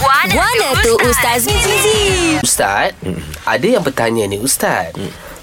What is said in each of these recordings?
Guana tu Ustaz Mizi. Ustaz, ada yang bertanya ni Ustaz.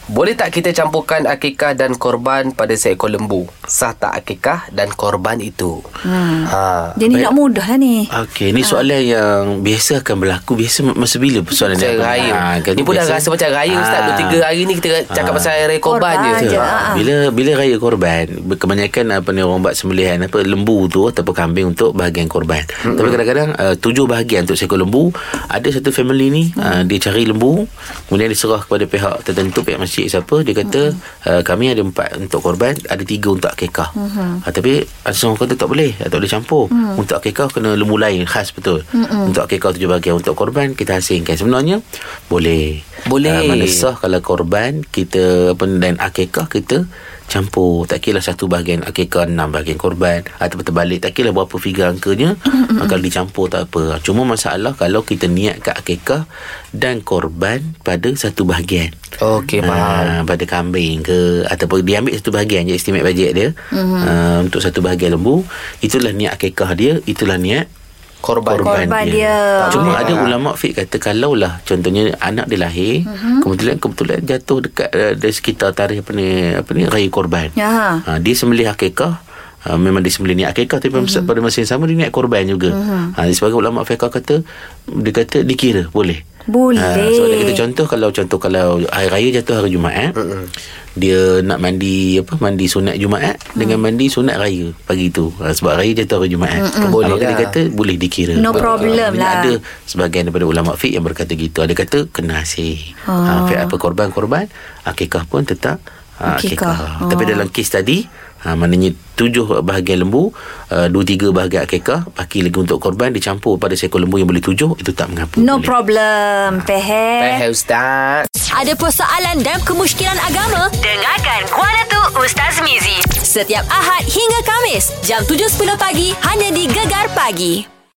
Boleh tak kita campurkan akikah dan korban pada seekor lembu? Sah tak akikah dan korban itu? Hmm. Ha. Dia ni nak mudah lah ni. Okey, ni soalan yang biasa akan berlaku. Biasa masa bila persoalan Macam ni? raya. Ha, kan ni pun dah biasa. rasa macam raya Ustaz. Dua tiga hari ni kita cakap pasal raya korban, Korban je. je. Betul. Ah. Bila bila raya korban, kebanyakan apa ni orang buat sembelihan apa lembu tu ataupun kambing untuk bahagian korban. Mm-hmm. Tapi kadang-kadang uh, tujuh bahagian untuk seekor lembu, ada satu family ni mm. uh, dia cari lembu, kemudian dia serah kepada pihak tertentu pihak masjid siapa, dia kata mm-hmm. uh, kami ada empat untuk korban, ada tiga untuk akikah. Mm-hmm. Uh, tapi ada seorang kata tak boleh, tak boleh campur. Mm. Untuk akikah kena lembu lain khas betul. Mm-hmm. Untuk akikah tujuh bahagian, untuk korban kita hasilkan. Sebenarnya boleh. Boleh. Uh, mana sah kalau korban kita apa dan akikah kita campur tak kira satu bahagian akikah enam bahagian korban ataupun terbalik tak kira berapa figure angkanya kalau dicampur tak apa cuma masalah kalau kita niat kat akikah dan korban pada satu bahagian Okey, faham. Ah, pada kambing ke ataupun dia ambil satu bahagian je estimate bajet dia mm-hmm. uh, untuk satu bahagian lembu itulah niat akikah dia itulah niat Korban. korban, Korban dia. dia. Cuma ada ulama fik kata kalau lah contohnya anak dia lahir Mhm. kebetulan kebetulan jatuh dekat uh, di sekitar tarikh apa ni apa ni raya korban. Ya. Ha, dia sembelih akikah Uh, memang dia sembelih niat akikah tapi Mhm. mm-hmm. pada masa yang sama dia niat korban juga. Mm-hmm. Ha, sebagai ulama fiqh kata dia kata dikira boleh. Boleh. Ha, so kita contoh kalau contoh kalau hari raya jatuh hari Jumaat, mm-hmm. dia nak mandi apa mandi sunat Jumaat mm. dengan mandi sunat raya pagi tu. Ha, sebab raya jatuh hari Jumaat. Mm-hmm. Boleh Maka dia lah. kata boleh dikira. No problem Bila lah. Ada sebahagian daripada ulama fiqh yang berkata gitu. Ada kata kena hasil. Ha, fiqh apa korban-korban, akikah pun tetap ha, Akikah. akikah. Tapi dalam kes tadi ha, maknanya tujuh bahagian lembu uh, dua tiga bahagian akikah baki lagi untuk korban dicampur pada seekor lembu yang boleh tujuh itu tak mengapa No boleh. problem. Pehe. Faham Ustaz. Ada persoalan dan kemusykilan agama? Dengarkan Guana tu Ustaz Mizi. Setiap Ahad hingga Kamis, jam 7.10 pagi, hanya di Gegar Pagi.